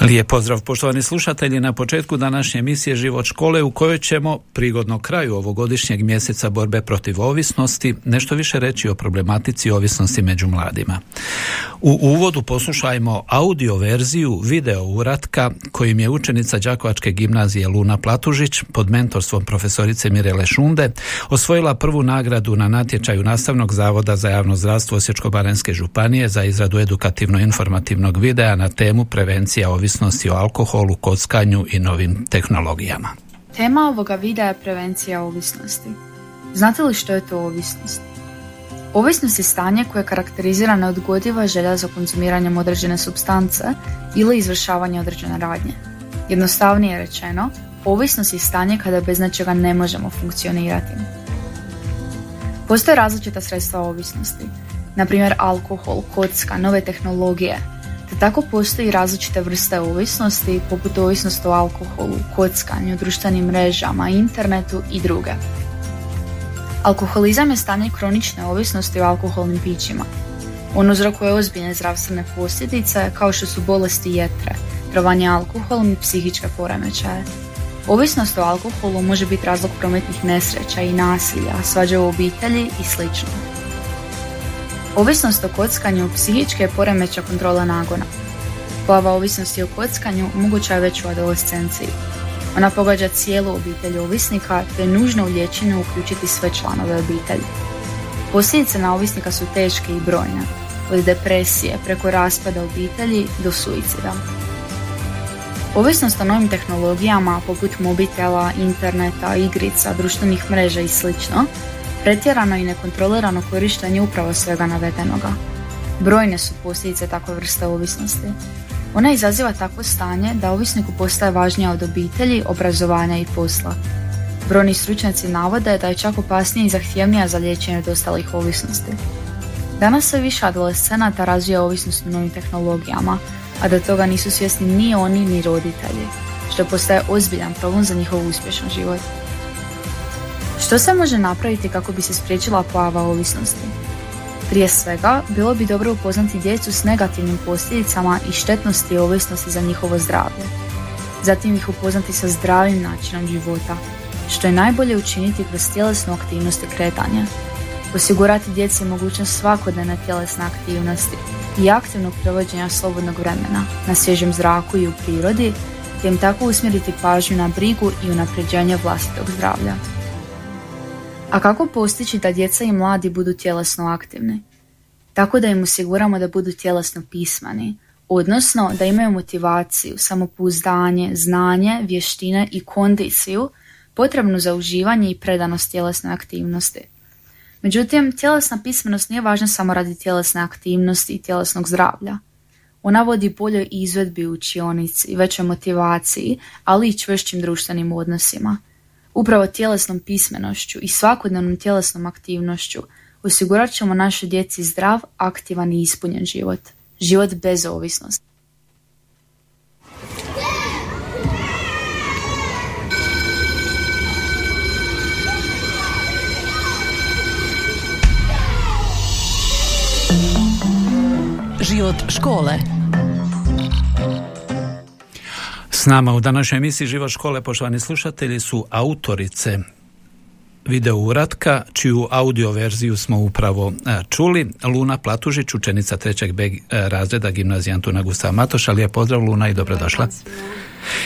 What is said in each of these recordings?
Lijep pozdrav poštovani slušatelji na početku današnje emisije Život škole u kojoj ćemo prigodno kraju ovogodišnjeg mjeseca borbe protiv ovisnosti nešto više reći o problematici ovisnosti među mladima. U uvodu poslušajmo audio verziju video uratka kojim je učenica Đakovačke gimnazije Luna Platužić pod mentorstvom profesorice Mirele Šunde osvojila prvu nagradu na natječaju Nastavnog zavoda za javno zdravstvo Osječko-baranjske županije za izradu edukativno-informativnog videa na temu prevencija ovisnosti ovisnosti o alkoholu, kockanju i novim tehnologijama. Tema ovoga videa je prevencija ovisnosti. Znate li što je to ovisnost? Ovisnost je stanje koje karakterizira neodgodiva želja za konzumiranjem određene substance ili izvršavanje određene radnje. Jednostavnije rečeno, ovisnost je stanje kada bez nečega ne možemo funkcionirati. Postoje različita sredstva ovisnosti, na primjer alkohol, kocka, nove tehnologije, te tako postoji različite vrste ovisnosti, poput ovisnosti o alkoholu, kockanju, društvenim mrežama, internetu i druge. Alkoholizam je stanje kronične ovisnosti o alkoholnim pićima. On uzrokuje ozbiljne zdravstvene posljedice kao što su bolesti jetre, trovanje alkoholom i psihičke poremećaje. Ovisnost o alkoholu može biti razlog prometnih nesreća i nasilja, svađa u obitelji i slično. Ovisnost o kockanju psihičke je poremeća kontrola nagona. Pojava ovisnosti o kockanju moguća je već u adolescenciji. Ona pogađa cijelu obitelj ovisnika te je nužno u liječenju uključiti sve članove obitelji. Posljedice na ovisnika su teške i brojne, od depresije preko raspada obitelji do suicida. Ovisnost o novim tehnologijama poput mobitela, interneta, igrica, društvenih mreža i slično Pretjerano i nekontrolirano korištenje upravo svega navedenoga. Brojne su posljedice takve vrste ovisnosti. Ona izaziva takvo stanje da ovisniku postaje važnija od obitelji, obrazovanja i posla. Brojni stručnjaci navode da je čak opasnija i zahtjevnija za liječenje od ostalih ovisnosti. Danas se više adolescenata razvija ovisnost u novim tehnologijama, a da toga nisu svjesni ni oni ni roditelji, što postaje ozbiljan problem za njihov uspješan život. Što se može napraviti kako bi se spriječila pojava ovisnosti? Prije svega, bilo bi dobro upoznati djecu s negativnim posljedicama i štetnosti ovisnosti za njihovo zdravlje. Zatim ih upoznati sa zdravim načinom života, što je najbolje učiniti kroz tjelesnu aktivnost i kretanje. Osigurati djeci mogućnost svakodnevne tjelesne aktivnosti i aktivnog provođenja slobodnog vremena na svježem zraku i u prirodi, te im tako usmjeriti pažnju na brigu i unapređenje vlastitog zdravlja. A kako postići da djeca i mladi budu tjelesno aktivni? Tako da im osiguramo da budu tjelesno pismani, odnosno da imaju motivaciju, samopouzdanje, znanje, vještine i kondiciju potrebnu za uživanje i predanost tjelesnoj aktivnosti. Međutim, tjelesna pismenost nije važna samo radi tjelesne aktivnosti i tjelesnog zdravlja. Ona vodi boljoj izvedbi u učionici, većoj motivaciji, ali i čvršćim društvenim odnosima – Upravo tjelesnom pismenošću i svakodnevnom tjelesnom aktivnošću osigurat ćemo našoj djeci zdrav, aktivan i ispunjen život. Život bez ovisnosti. Život škole s nama u današnjoj emisiji Život škole, poštovani slušatelji, su autorice video uratka, čiju audio verziju smo upravo e, čuli. Luna Platužić, učenica trećeg B e, razreda gimnazija Antuna Gustava Matoša. Lijep pozdrav Luna i dobrodošla.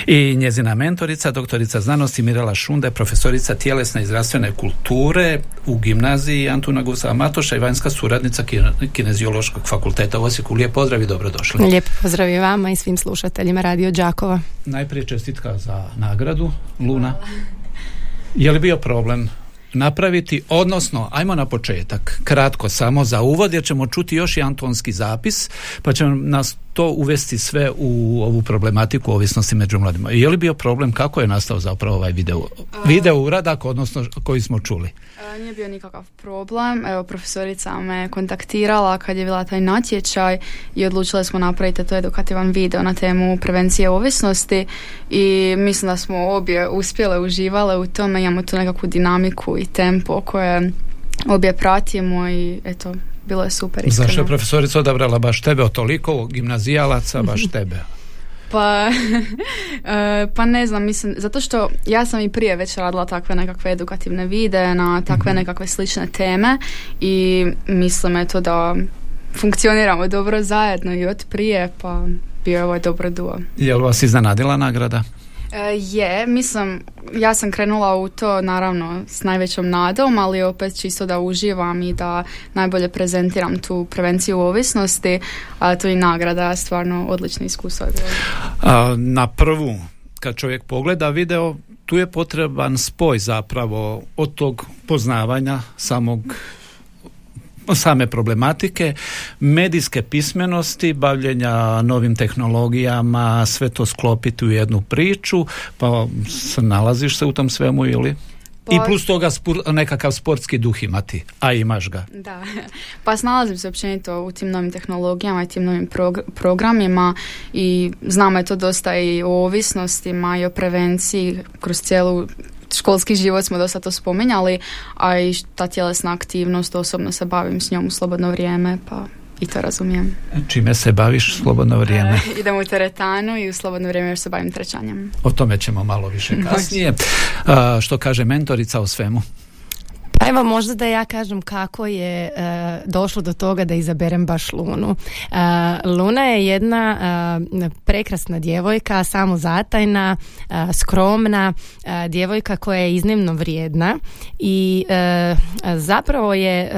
I njezina mentorica, doktorica znanosti Mirela Šunde, profesorica tjelesne i zdravstvene kulture u gimnaziji Antuna Gustava Matoša i vanjska suradnica Kineziološkog fakulteta u Osijeku. Lijep pozdrav i dobrodošli. Lijep pozdrav i vama i svim slušateljima Radio Đakova. Najprije čestitka za nagradu, Luna. Je li bio problem napraviti, odnosno, ajmo na početak, kratko samo za uvod, jer ćemo čuti još i antonski zapis, pa ćemo nas to uvesti sve u ovu problematiku ovisnosti među mladima. Je li bio problem kako je nastao zapravo ovaj video, video uradak, odnosno koji smo čuli? Nije bio nikakav problem. Evo, profesorica me kontaktirala kad je bila taj natječaj i odlučili smo napraviti to edukativan video na temu prevencije ovisnosti i mislim da smo obje uspjele, uživale u tome, imamo tu nekakvu dinamiku i tempo koje obje pratimo i eto, bilo je super. Iskreno. Zašto je profesorica odabrala baš tebe od toliko gimnazijalaca, baš tebe? Pa, e, pa ne znam, mislim, zato što ja sam i prije već radila takve nekakve edukativne videe na takve mhm. nekakve slične teme i mislim eto da funkcioniramo dobro zajedno i od prije, pa bio je ovo dobro duo. Je li vas iznenadila nagrada? E, je, mislim, ja sam krenula u to naravno s najvećom nadom, ali opet čisto da uživam i da najbolje prezentiram tu prevenciju ovisnosti, a to i nagrada, stvarno odlično iskustvo. Na prvu, kad čovjek pogleda video, tu je potreban spoj zapravo od tog poznavanja samog same problematike, medijske pismenosti, bavljenja novim tehnologijama, sve to sklopiti u jednu priču, pa nalaziš se u tom svemu ili? I pa- plus toga nekakav sportski duh imati, a imaš ga. Da, pa snalazim se općenito u tim novim tehnologijama i tim novim programima i znamo je to dosta i o ovisnostima i o prevenciji kroz cijelu školski život smo dosta to spominjali, a i ta tjelesna aktivnost, osobno se bavim s njom u slobodno vrijeme, pa i to razumijem. Čime se baviš slobodno vrijeme? E, idem u teretanu i u slobodno vrijeme još se bavim trećanjem. O tome ćemo malo više kasnije. što kaže mentorica o svemu? Pa evo možda da ja kažem kako je uh, došlo do toga da izaberem baš Lunu. Uh, Luna je jedna uh, prekrasna djevojka, samozatajna, skromna, djevojka koja je iznimno vrijedna i zapravo je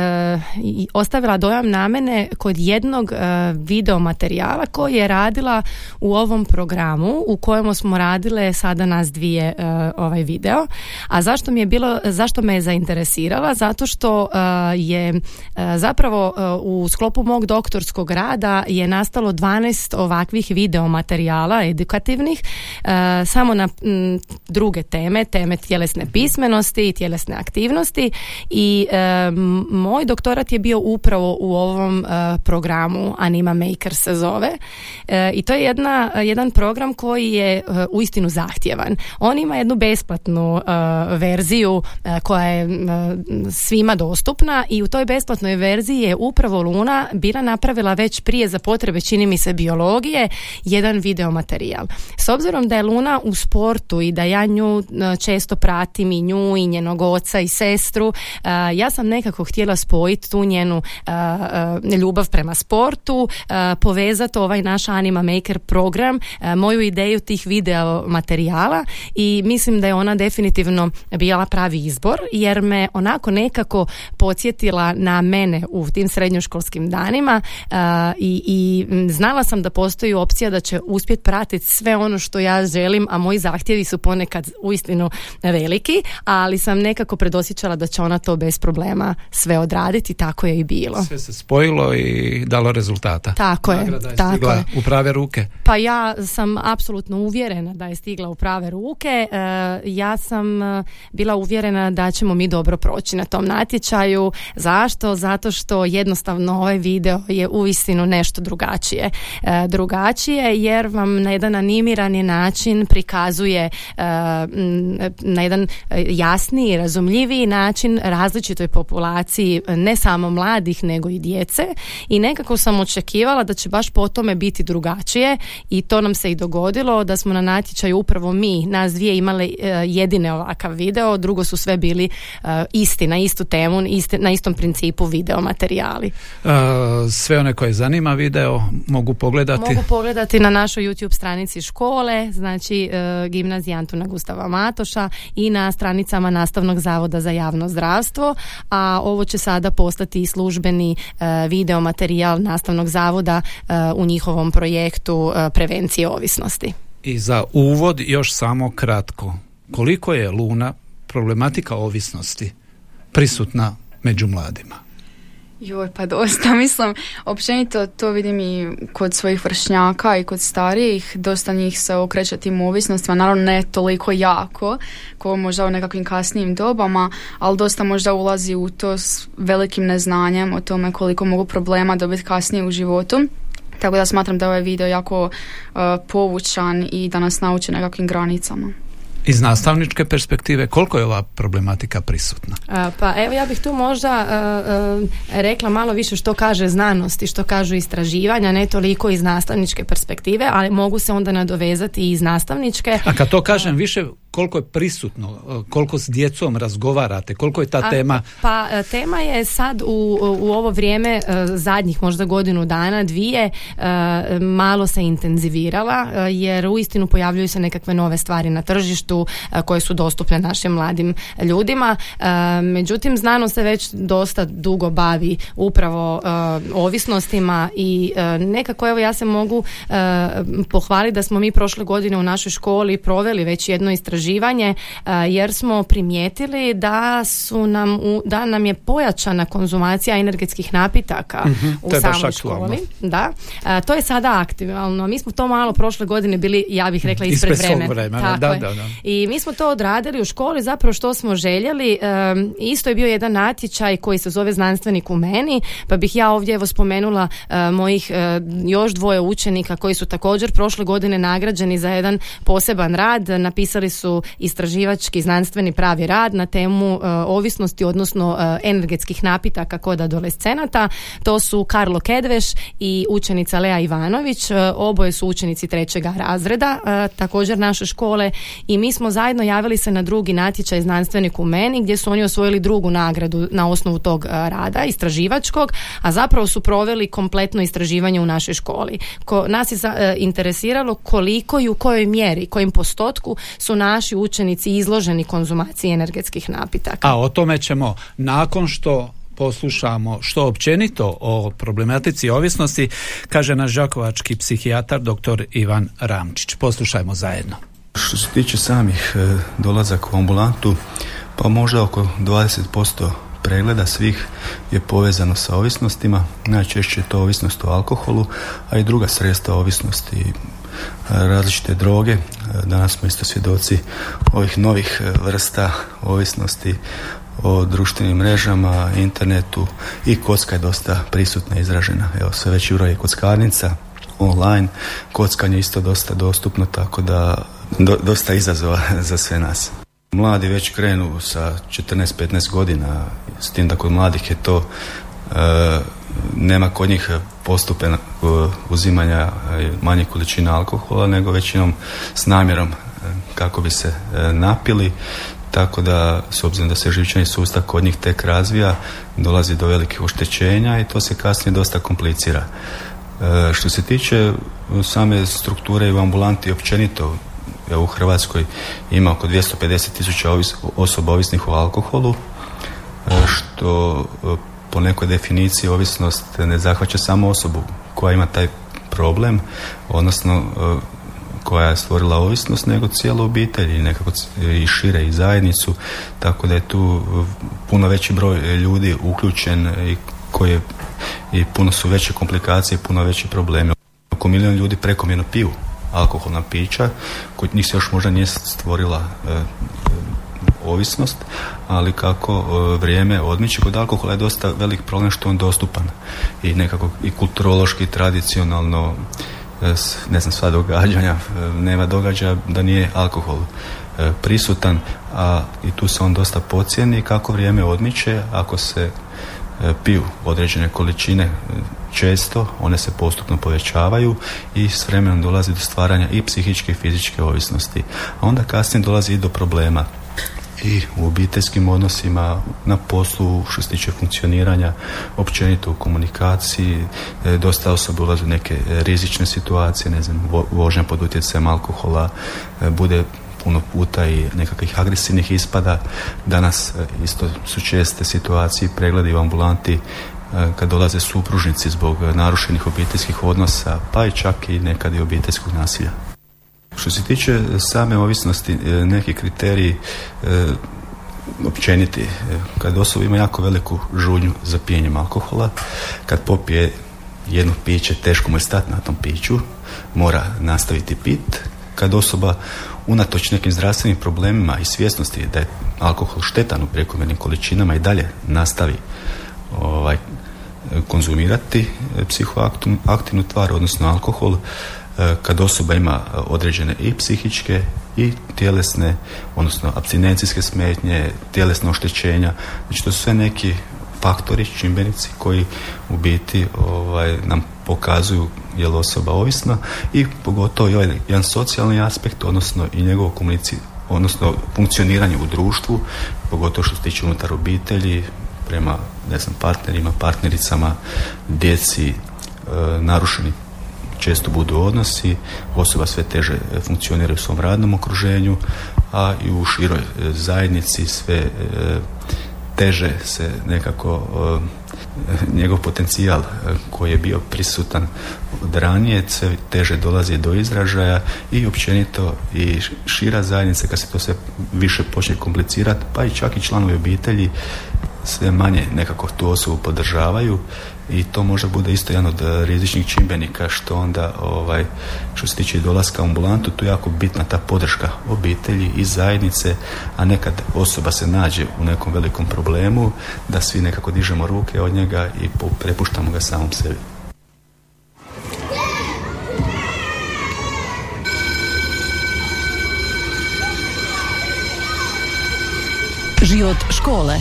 ostavila dojam na mene kod jednog video materijala koji je radila u ovom programu u kojemu smo radile sada nas dvije ovaj video. A zašto mi je bilo, zašto me je zainteresiralo zato što uh, je uh, zapravo uh, u sklopu mog doktorskog rada je nastalo 12 ovakvih video materijala edukativnih samo na druge teme, teme tjelesne pismenosti i tjelesne aktivnosti i moj doktorat je bio upravo u ovom programu Anima Maker se zove i to je jedna, jedan program koji je uistinu zahtjevan. On ima jednu besplatnu verziju koja je svima dostupna i u toj besplatnoj verziji je upravo Luna bila napravila već prije za potrebe čini mi se biologije jedan video materijal. S obzirom da je Luna u sportu i da ja nju e, često pratim i nju i njenog oca i sestru, e, ja sam nekako htjela spojiti tu njenu e, ljubav prema sportu, povezati ovaj naš Anima Maker program, moju ideju tih video materijala i mislim da je ona definitivno bila pravi izbor jer me ona onako nekako podsjetila na mene u tim srednjoškolskim danima i, i znala sam da postoji opcija da će uspjeti pratiti sve ono što ja želim, a moji zahtjevi su ponekad uistinu veliki, ali sam nekako predosjećala da će ona to bez problema sve odraditi, tako je i bilo. Sve se spojilo i dalo rezultata. Tako je, tako je. u prave ruke. Pa ja sam apsolutno uvjerena da je stigla u prave ruke. E, ja sam e, bila uvjerena da ćemo mi dobro proći na tom natječaju. Zašto? Zato što jednostavno ovaj video je uistinu nešto drugačije. E, drugačije jer vam na jedan animirani način prikazuje e, na jedan jasniji, razumljiviji način različitoj populaciji ne samo mladih nego i djece i nekako sam očekivala da će baš po tome biti drugačije i to nam se i dogodilo da smo na natječaju upravo mi, nas dvije imali e, jedine ovakav video, drugo su sve bili isti isti, na istu temu, na istom principu video materijali. Uh, sve one koje zanima video mogu pogledati? Mogu pogledati na našoj YouTube stranici škole, znači uh, gimnazija Antuna Gustava Matoša i na stranicama Nastavnog zavoda za javno zdravstvo, a ovo će sada postati i službeni uh, video materijal Nastavnog zavoda u njihovom projektu prevencije ovisnosti. I za uvod još samo kratko. Koliko je Luna problematika ovisnosti prisutna među mladima? Joj, pa dosta. Mislim, općenito to vidim i kod svojih vršnjaka i kod starijih. Dosta njih se okreće tim ovisnostima. Naravno, ne toliko jako, ko možda u nekakvim kasnijim dobama, ali dosta možda ulazi u to s velikim neznanjem o tome koliko mogu problema dobiti kasnije u životu. Tako da smatram da je ovaj video jako uh, povučan i da nas nauči nekakvim granicama iz nastavničke perspektive koliko je ova problematika prisutna? Pa evo ja bih tu možda rekla malo više što kaže znanost i što kažu istraživanja, ne toliko iz nastavničke perspektive, ali mogu se onda nadovezati i iz nastavničke. A kad to kažem više koliko je prisutno, e, koliko s djecom razgovarate, koliko je ta tema? Pa e, tema je sad u, u ovo vrijeme e, zadnjih možda godinu dana, dvije, malo se intenzivirala jer uistinu pojavljuju se nekakve nove stvari na tržištu koje su dostupne našim mladim ljudima. Međutim, znanost se već dosta dugo bavi upravo ovisnostima i nekako evo ja se mogu pohvaliti da smo mi prošle godine u našoj školi proveli već jedno istraživanje istraživanje e, jer smo primijetili da su nam da nam je pojačana konzumacija energetskih napitaka uh u samoj školi. Da. E, to je sada aktivno. Mi smo to malo prošle godine bili, ja bih rekla, ispred, vremena. Da, da, I mi smo to odradili u školi, zapravo što smo željeli. E, isto je bio jedan natječaj koji se zove znanstvenik u meni, pa bih ja ovdje evo spomenula mojih još dvoje učenika koji su također prošle godine nagrađeni za jedan poseban rad. Napisali su istraživački znanstveni pravi rad na temu e, ovisnosti odnosno e, energetskih napitaka kod adolescenata. To su Karlo Kedveš i učenica Lea Ivanović. E, oboje su učenici trećega razreda također naše škole i mi smo zajedno javili se na drugi natječaj znanstvenik u meni gdje su oni osvojili drugu nagradu na osnovu tog rada istraživačkog, a zapravo su proveli kompletno istraživanje u našoj školi. Ko, nas je interesiralo koliko i u kojoj mjeri, kojim postotku su naši naši učenici izloženi konzumaciji energetskih napitaka. A o tome ćemo nakon što poslušamo što općenito o problematici ovisnosti, kaže naš žakovački psihijatar dr. Ivan Ramčić. Poslušajmo zajedno. Što se tiče samih e, dolazak u ambulantu, pa možda oko 20% pregleda svih je povezano sa ovisnostima. Najčešće je to ovisnost o alkoholu, a i druga sredstva ovisnosti različite droge. Danas smo isto svjedoci ovih novih e, vrsta ovisnosti o društvenim mrežama, internetu i kocka je dosta prisutna i izražena. Evo, sve veći broj je kockarnica, online, kockanje isto dosta dostupno, tako da dosta izazova za sve nas. Mladi već krenu sa 14-15 godina, s tim da kod mladih je to e, nema kod njih postupe uzimanja e, manje količina alkohola, nego većinom s namjerom e, kako bi se e, napili, tako da s obzirom da se živčani sustav kod njih tek razvija, dolazi do velikih oštećenja i to se kasnije dosta komplicira. Što se tiče same strukture u ambulanti općenito, u Hrvatskoj ima oko 250 tisuća osoba ovisnih o alkoholu, što po nekoj definiciji ovisnost ne zahvaća samo osobu koja ima taj problem, odnosno e, koja je stvorila ovisnost, nego cijelu obitelj i nekako i šire i zajednicu, tako da je tu puno veći broj ljudi uključen i koje i puno su veće komplikacije, puno veći problemi. Oko milijun ljudi prekomjerno piju alkoholna pića, kod njih se još možda nije stvorila e, ovisnost, ali kako e, vrijeme odmiče kod alkohola je dosta velik problem što on dostupan i nekako i kulturološki, tradicionalno e, ne znam sva događanja, e, nema događaja da nije alkohol prisutan, a i tu se on dosta pocijeni kako vrijeme odmiče, ako se piju određene količine često, one se postupno povećavaju i s vremenom dolazi do stvaranja i psihičke i fizičke ovisnosti. A onda kasnije dolazi i do problema i u obiteljskim odnosima, na poslu što se tiče funkcioniranja, općenito u komunikaciji, e, dosta osobe ulaze u neke rizične situacije, ne znam, vožnja pod utjecajem alkohola, e, bude puno puta i nekakvih agresivnih ispada. Danas e, isto su česte situacije, pregledi u ambulanti kad dolaze supružnici zbog narušenih obiteljskih odnosa, pa i čak i nekad i obiteljskog nasilja. Što se tiče same ovisnosti, e, neki kriteriji e, općeniti. Kad osoba ima jako veliku žudnju za pijenjem alkohola, kad popije jedno piće, teško mu je stati na tom piću, mora nastaviti pit. Kad osoba unatoč nekim zdravstvenim problemima i svjesnosti da je alkohol štetan u prekomjernim količinama i dalje nastavi ovaj, konzumirati psihoaktivnu tvar, odnosno alkohol, e, kad osoba ima određene i psihičke i tjelesne, odnosno abstinencijske smetnje, tjelesne oštećenja, znači to su sve neki faktori, čimbenici koji u biti ovaj, nam pokazuju je li osoba ovisna i pogotovo ovaj jedan socijalni aspekt, odnosno i njegovo komunici, odnosno funkcioniranje u društvu, pogotovo što se tiče unutar obitelji, prema ne znam, partnerima, partnericama, djeci, e, narušeni često budu odnosi, osoba sve teže funkcionira u svom radnom okruženju, a i u široj e, zajednici sve e, teže se nekako njegov potencijal koji je bio prisutan od ranije sve teže dolazi do izražaja i općenito i šira zajednica kad se to sve više počne komplicirati pa i čak i članovi obitelji sve manje nekako tu osobu podržavaju i to možda bude isto jedan od eh, rizičnih čimbenika što onda ovaj, što se tiče dolaska u ambulantu tu je jako bitna ta podrška obitelji i zajednice a nekad osoba se nađe u nekom velikom problemu da svi nekako dižemo ruke od njega i prepuštamo ga samom sebi. Život škole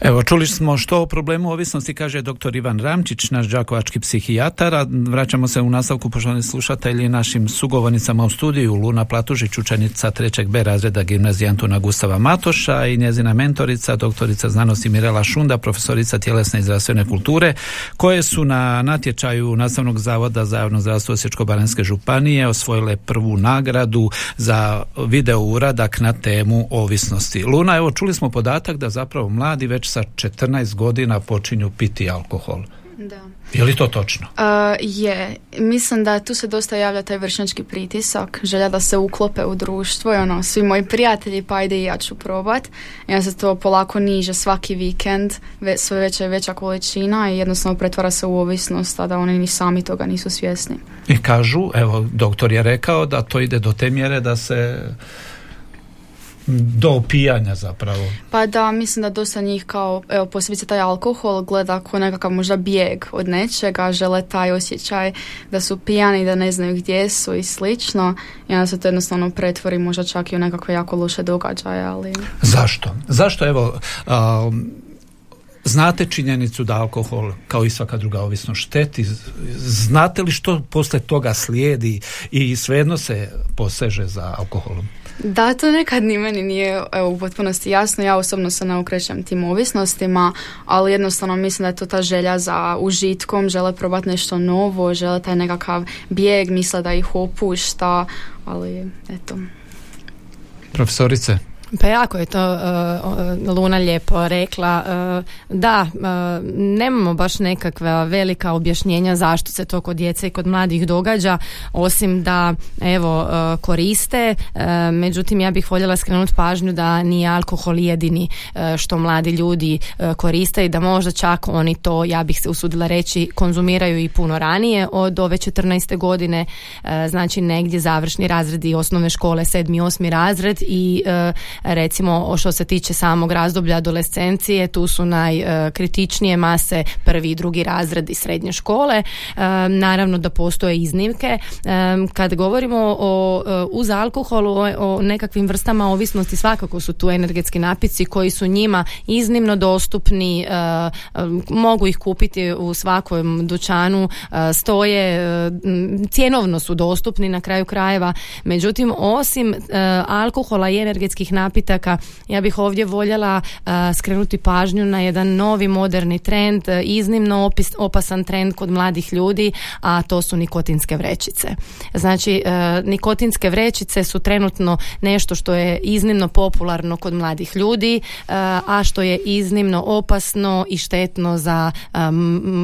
Evo, čuli smo što o problemu ovisnosti kaže dr. Ivan Ramčić, naš đakovački psihijatar, a vraćamo se u nastavku, poštovani slušatelji, našim sugovornicama u studiju, Luna Platužić, učenica 3. B razreda gimnazije Antuna Gustava Matoša i njezina mentorica, doktorica znanosti Mirela Šunda, profesorica tjelesne i zdravstvene kulture, koje su na natječaju Nastavnog zavoda za javno zdravstvo Osječko-Baranjske županije osvojile prvu nagradu za video uradak na temu ovisnosti. Luna, evo, čuli smo podatak da zapravo mladi već sa 14 godina počinju piti alkohol. Da. Je li to točno? Uh, je. Mislim da tu se dosta javlja taj vršnjački pritisak, želja da se uklope u društvo i ono, svi moji prijatelji pa ajde i ja ću probat. Ja se to polako niže svaki vikend, sve veća i veća količina i jednostavno pretvara se u ovisnost, a da oni ni sami toga nisu svjesni. I kažu, evo, doktor je rekao da to ide do te mjere da se do opijanja zapravo. Pa da, mislim da dosta njih kao, evo posebice taj alkohol gleda kao nekakav možda bijeg od nečega, žele taj osjećaj da su pijani, da ne znaju gdje su i slično i onda se to jednostavno pretvori možda čak i u nekakve jako loše događaje, ali... Zašto? Zašto evo... Um, znate činjenicu da alkohol kao i svaka druga ovisnost šteti znate li što poslije toga slijedi i svejedno se poseže za alkoholom da, to nekad ni meni nije evo, u potpunosti jasno. Ja osobno se ne okrećem tim ovisnostima, ali jednostavno mislim da je to ta želja za užitkom, žele probati nešto novo, žele taj nekakav bijeg, misle da ih opušta, ali eto. Profesorice, pa jako je to uh, Luna lijepo rekla. Uh, da, uh, nemamo baš nekakva velika objašnjenja zašto se to kod djece i kod mladih događa, osim da evo koriste. Međutim, ja bih voljela skrenuti pažnju da nije alkohol jedini što mladi ljudi koriste i da možda čak oni to, ja bih se usudila reći, konzumiraju i puno ranije od ove 14. godine, znači negdje završni razredi osnovne škole, sedmi, osmi razred i recimo što se tiče samog razdoblja adolescencije tu su najkritičnije mase prvi i drugi razredi srednje škole. Naravno da postoje iznimke. Kad govorimo o uz alkoholu o nekakvim vrstama ovisnosti svakako su tu energetski napici koji su njima iznimno dostupni. Mogu ih kupiti u svakom dućanu stoje cjenovno su dostupni na kraju krajeva. Međutim osim alkohola i energetskih napisa napitaka. Ja bih ovdje voljela skrenuti pažnju na jedan novi moderni trend, iznimno opasan trend kod mladih ljudi, a to su nikotinske vrećice. Znači, nikotinske vrećice su trenutno nešto što je iznimno popularno kod mladih ljudi, a što je iznimno opasno i štetno za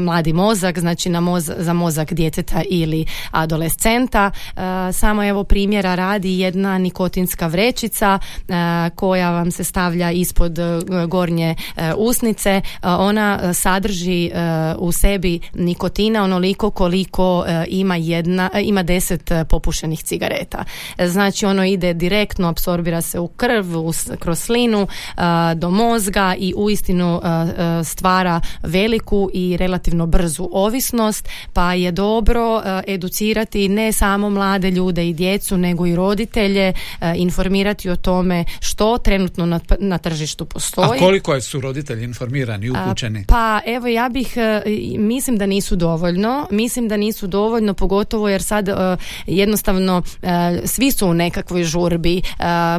mladi mozak, znači na moz, za mozak djeteta ili adolescenta. Samo evo primjera radi jedna nikotinska vrećica koja vam se stavlja ispod gornje usnice. Ona sadrži u sebi nikotina onoliko koliko ima jedna, ima deset popušenih cigareta. Znači ono ide direktno, apsorbira se u krv, kroz slinu do mozga i uistinu stvara veliku i relativno brzu ovisnost, pa je dobro educirati ne samo mlade ljude i djecu, nego i roditelje, informirati o tome što trenutno na, na tržištu postoji. A koliko su roditelji informirani, upućeni? Pa evo ja bih, mislim da nisu dovoljno, mislim da nisu dovoljno, pogotovo jer sad jednostavno svi su u nekakvoj žurbi,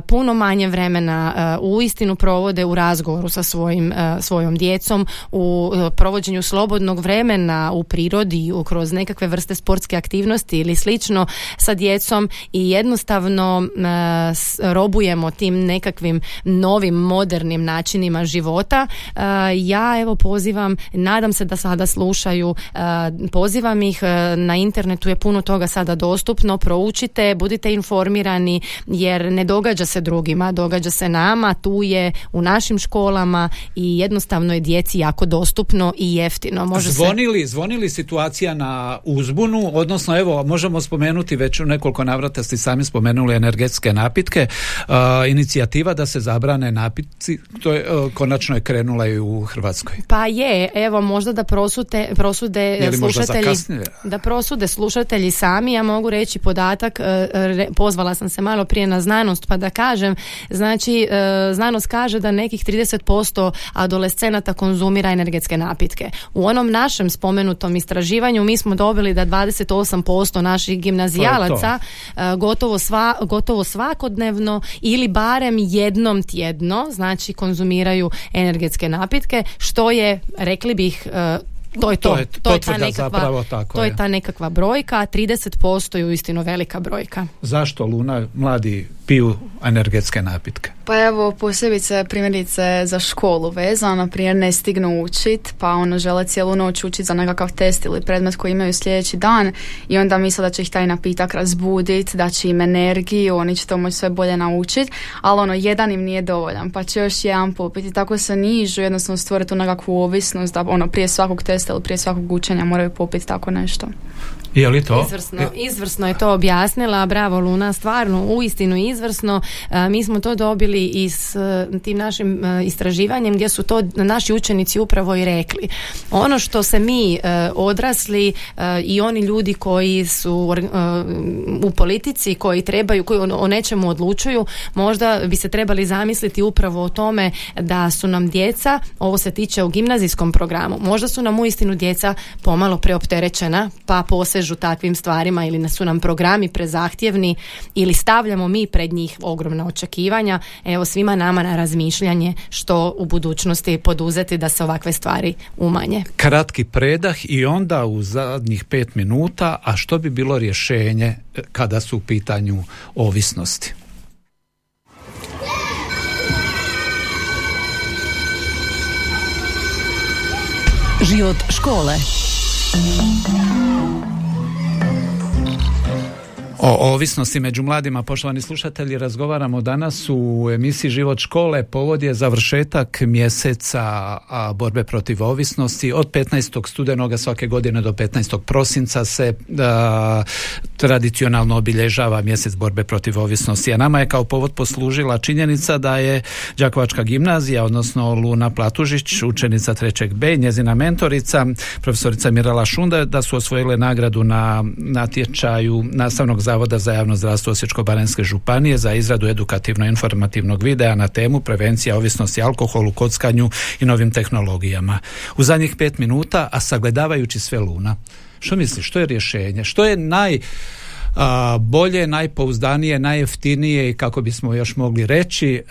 puno manje vremena u istinu provode u razgovoru sa svojim, svojom djecom, u provođenju slobodnog vremena u prirodi, kroz nekakve vrste sportske aktivnosti ili slično sa djecom i jednostavno robujemo tim nekakvim novim modernim načinima života. Ja evo pozivam, nadam se da sada slušaju, pozivam ih, na internetu je puno toga sada dostupno, proučite, budite informirani jer ne događa se drugima, događa se nama, tu je u našim školama i jednostavno je djeci jako dostupno i jeftino. Može zvonili, se... zvonili situacija na uzbunu, odnosno evo možemo spomenuti već u nekoliko navrata ste sami spomenuli energetske napitke, inicijativa da se zabrane napitci, to je konačno je krenula i u Hrvatskoj. Pa je, evo možda da prosute, prosude slušatelji da prosude slušatelji sami, ja mogu reći podatak, e, pozvala sam se malo prije na znanost pa da kažem, znači e, znanost kaže da nekih 30% adolescenata konzumira energetske napitke. U onom našem spomenutom istraživanju mi smo dobili da 28% naših gimnazijalaca e, gotovo, sva, gotovo svakodnevno ili barem jednom tjedno znači konzumiraju energetske napitke što je rekli bih e, to je to. To je, to je ta nekakva, tako to je ta nekakva brojka, 30% je uistinu velika brojka. Zašto Luna mladi piju energetske napitke? Pa evo, posebice primjerice za školu vezano, prije ne stignu učit, pa ono žele cijelu noć učiti za nekakav test ili predmet koji imaju sljedeći dan i onda misle da će ih taj napitak razbuditi, da će im energiju, oni će to moći sve bolje naučiti, ali ono, jedan im nije dovoljan, pa će još jedan popiti, tako se nižu, jednostavno stvoriti tu nekakvu ovisnost da ono, prije svakog testa ili prije svakog učenja moraju popiti tako nešto. Je li to? Izvrsno, izvrsno je to objasnila, bravo Luna, stvarno, uistinu izvrsno. E, mi smo to dobili i s e, tim našim e, istraživanjem gdje su to naši učenici upravo i rekli. Ono što se mi odrasli i oni ljudi koji su u politici, koji trebaju, koji o nečemu odlučuju, možda bi se trebali zamisliti upravo o tome da su nam djeca, ovo se tiče u gimnazijskom programu, možda su nam uistinu djeca pomalo preopterećena, pa posežu takvim stvarima ili su nam programi prezahtjevni ili stavljamo mi pred njih ogromna očekivanja. Evo svima nama na razmišljanje što u budućnosti poduzeti da se ovakve stvari umanje. Kratki predah i onda u zadnjih pet minuta, a što bi bilo rješenje e, kada su u pitanju ovisnosti? Život škole. O ovisnosti među mladima, poštovani slušatelji, razgovaramo danas u emisiji Život škole. Povod je završetak mjeseca borbe protiv ovisnosti. Od 15. studenoga svake godine do 15. prosinca se tradicionalno obilježava mjesec borbe protiv ovisnosti. A nama je kao povod poslužila činjenica da je Đakovačka gimnazija, odnosno Luna Platužić, učenica 3. B, njezina mentorica, profesorica Mirala Šunda, da su osvojile nagradu na natječaju nastavnog Zavoda za javno zdravstvo Osječko-baranjske županije za izradu edukativno-informativnog videa na temu prevencija ovisnosti alkoholu, kockanju i novim tehnologijama. U zadnjih pet minuta, a sagledavajući sve luna, što misliš, što je rješenje? Što je naj bolje, najpouzdanije, najjeftinije i kako bismo još mogli reći,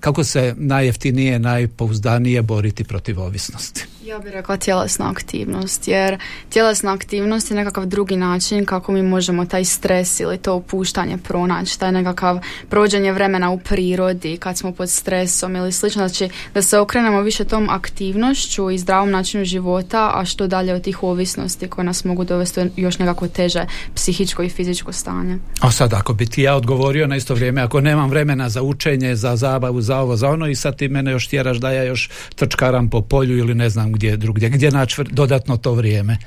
kako se najjeftinije, najpouzdanije boriti protiv ovisnosti? Ja bih rekla tjelesna aktivnost, jer tjelesna aktivnost je nekakav drugi način kako mi možemo taj stres ili to opuštanje pronaći, taj nekakav prođenje vremena u prirodi kad smo pod stresom ili slično, znači da se okrenemo više tom aktivnošću i zdravom načinu života, a što dalje od tih ovisnosti koje nas mogu dovesti još nekako teže psihičko i fizičko stanje. A sad ako bi ti ja odgovorio na isto vrijeme, ako nemam vremena za učenje, za zabavu, za ovo, za ono i sad ti mene još tjeraš da ja još trčkaram po polju ili ne znam gdje drugdje, gdje naći dodatno to vrijeme?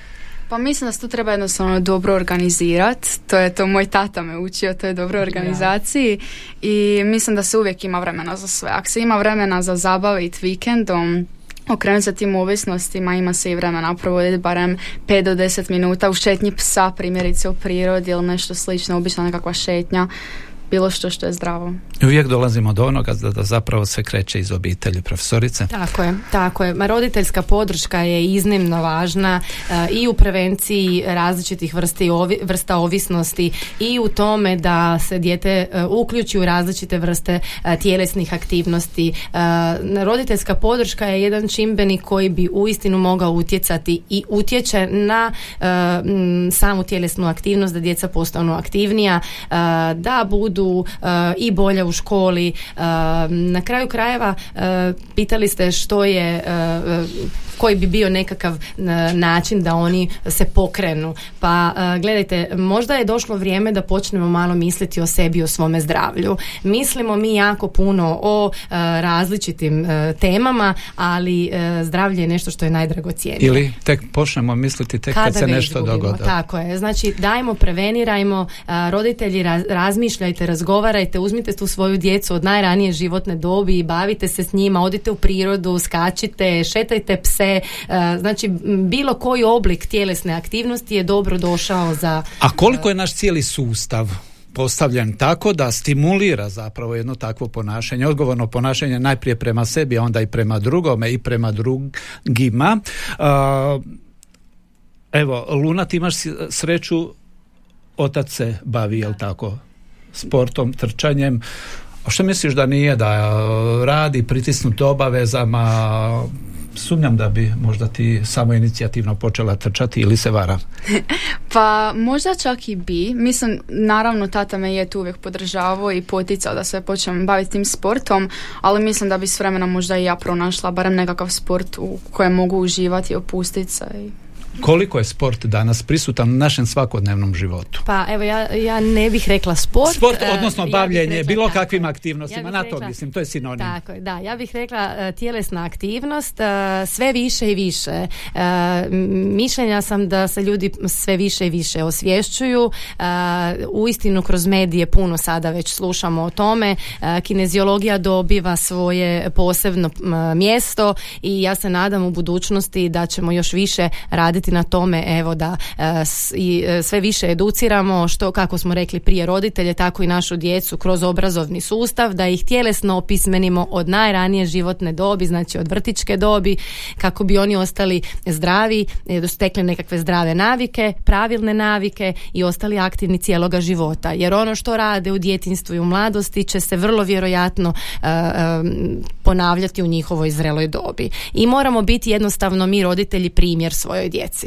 Pa mislim da se to treba jednostavno dobro organizirati. To je to moj tata me učio, to je dobro organizaciji i mislim da se uvijek ima vremena za sve. Ako se ima vremena za zabavit vikendom, okrenuti se tim ovisnostima, ima se i vremena provoditi barem 5 do 10 minuta u šetnji psa, primjerice u prirodi ili nešto slično, obično nekakva šetnja bilo što što je zdravo. I uvijek dolazimo do onoga da, da zapravo sve kreće iz obitelji profesorice. Tako je, tako je. Ma roditeljska podrška je iznimno važna eh, i u prevenciji različitih vrsti, vrsta ovisnosti i u tome da se dijete uh, uključi u različite vrste uh, tjelesnih aktivnosti. roditeljska podrška je jedan čimbenik koji bi uistinu mogao utjecati i utječe na samu tjelesnu aktivnost, da djeca postanu aktivnija, da budu budu eh, i bolje u školi. Eh, na kraju krajeva eh, pitali ste što je koji bi bio nekakav način da oni se pokrenu. Pa gledajte, možda je došlo vrijeme da počnemo malo misliti o sebi, o svome zdravlju. Mislimo mi jako puno o različitim temama, ali zdravlje je nešto što je najdragocjenije. Ili tek počnemo misliti tek kad se nešto dogodi. Tako je. Znači, dajmo, prevenirajmo, roditelji razmišljajte razgovarajte, uzmite tu svoju djecu od najranije životne dobi bavite se s njima, odite u prirodu, skačite, šetajte pse, e, znači bilo koji oblik tjelesne aktivnosti je dobro došao za... A koliko je naš cijeli sustav postavljen tako da stimulira zapravo jedno takvo ponašanje, odgovorno ponašanje najprije prema sebi, a onda i prema drugome i prema drugima. Evo, Luna, ti imaš sreću, otac se bavi, jel tako? Sportom, trčanjem. A što misliš da nije da e, radi pritisnut obavezama sumnjam da bi možda ti samo inicijativno počela trčati ili se vara? pa možda čak i bi. Mislim, naravno tata me je tu uvijek podržavao i poticao da se počnem baviti tim sportom, ali mislim da bi s vremenom možda i ja pronašla barem nekakav sport u kojem mogu uživati i opustiti se i koliko je sport danas prisutan u našem svakodnevnom životu? Pa evo ja, ja ne bih rekla sport. Sport, e, odnosno bavljenje, bilo kakvim aktivnostima, na to mislim, to je sinonim. Tako da, ja bih rekla uh, tjelesna aktivnost, uh, sve više i više. Mišljenja sam da se ljudi sve više i više osvješćuju. Uistinu kroz medije puno sada već slušamo o tome. Kineziologija dobiva svoje posebno mjesto i ja se nadam u budućnosti da ćemo još više raditi na tome evo da e, i e, sve više educiramo što kako smo rekli prije roditelje tako i našu djecu kroz obrazovni sustav da ih tjelesno opismenimo od najranije životne dobi znači od vrtičke dobi kako bi oni ostali zdravi e, stekli nekakve zdrave navike pravilne navike i ostali aktivni cijeloga života. Jer ono što rade u djetinstvu i u mladosti će se vrlo vjerojatno ponavljati u njihovoj zreloj dobi. I moramo biti jednostavno mi roditelji primjer svojoj djeci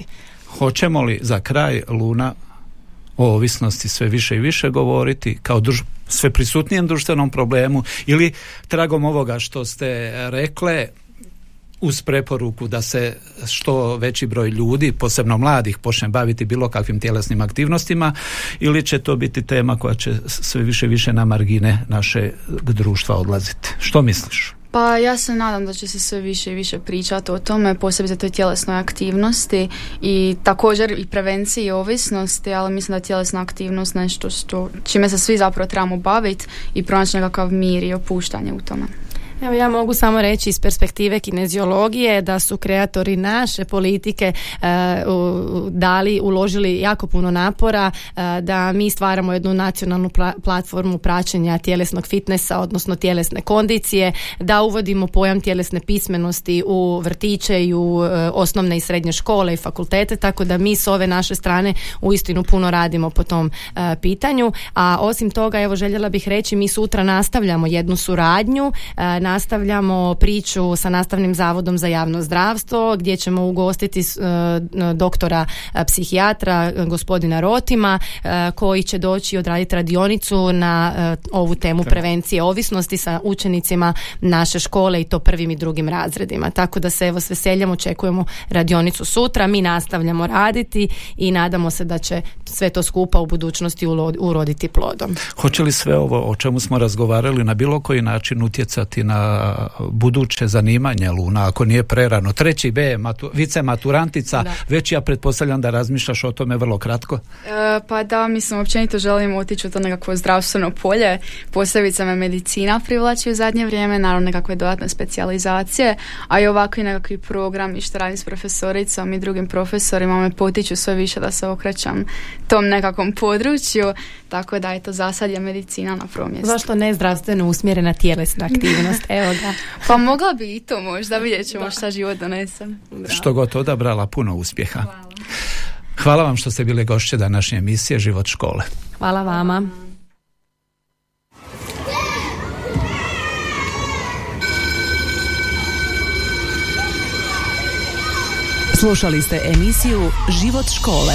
Hoćemo li za kraj Luna o ovisnosti sve više i više govoriti kao druž, sve prisutnijem društvenom problemu ili tragom ovoga što ste rekle uz preporuku da se što veći broj ljudi, posebno mladih, počne baviti bilo kakvim tjelesnim aktivnostima ili će to biti tema koja će sve više i više na margine našeg društva odlaziti. Što misliš? Pa ja se nadam da će se sve više i više pričati o tome, posebice toj tjelesnoj aktivnosti i također i prevenciji ovisnosti, ali mislim da je tjelesna aktivnost nešto što, čime se svi zapravo trebamo baviti i pronaći nekakav mir i opuštanje u tome. Evo ja mogu samo reći iz perspektive kineziologije da su kreatori naše politike uh, dali, uložili jako puno napora uh, da mi stvaramo jednu nacionalnu platformu praćenja tjelesnog fitnessa, odnosno tjelesne kondicije, da uvodimo pojam tjelesne pismenosti u vrtiće i u uh, osnovne i srednje škole i fakultete, tako da mi s ove naše strane uistinu puno radimo po tom pitanju, a osim toga evo željela bih reći mi sutra nastavljamo jednu suradnju na nastavljamo priču sa nastavnim zavodom za javno zdravstvo gdje ćemo ugostiti e, doktora e, psihijatra e, gospodina Rotima koji će doći odraditi radionicu na ovu temu prevencije ovisnosti sa učenicima naše škole i to prvim i drugim razredima. Tako da se evo s veseljem očekujemo radionicu sutra, mi nastavljamo raditi i nadamo se da će sve to skupa u budućnosti uroditi plodom. Hoće li sve ovo o čemu smo razgovarali na bilo koji način utjecati na buduće zanimanje Luna, ako nije prerano. Treći B, matu, vice maturantica, već ja pretpostavljam da razmišljaš o tome vrlo kratko. E, pa da, mislim, općenito želim otići u to nekakvo zdravstveno polje, posebice me medicina privlači u zadnje vrijeme, naravno nekakve dodatne specijalizacije, a i ovakvi nekakvi programi što radim s profesoricom i drugim profesorima me potiču sve više da se okrećam tom nekakvom području, tako da je to za sad je medicina na prvom mjestu. Zašto ne zdravstveno usmjerena tjelesna aktivnost? Evo ga. Pa mogla bi i to možda, vidjet ćemo šta život donese. Što god odabrala, puno uspjeha. Hvala. Hvala vam što ste bili gošće današnje emisije Život škole. Hvala vama. Slušali ste emisiju Život škole.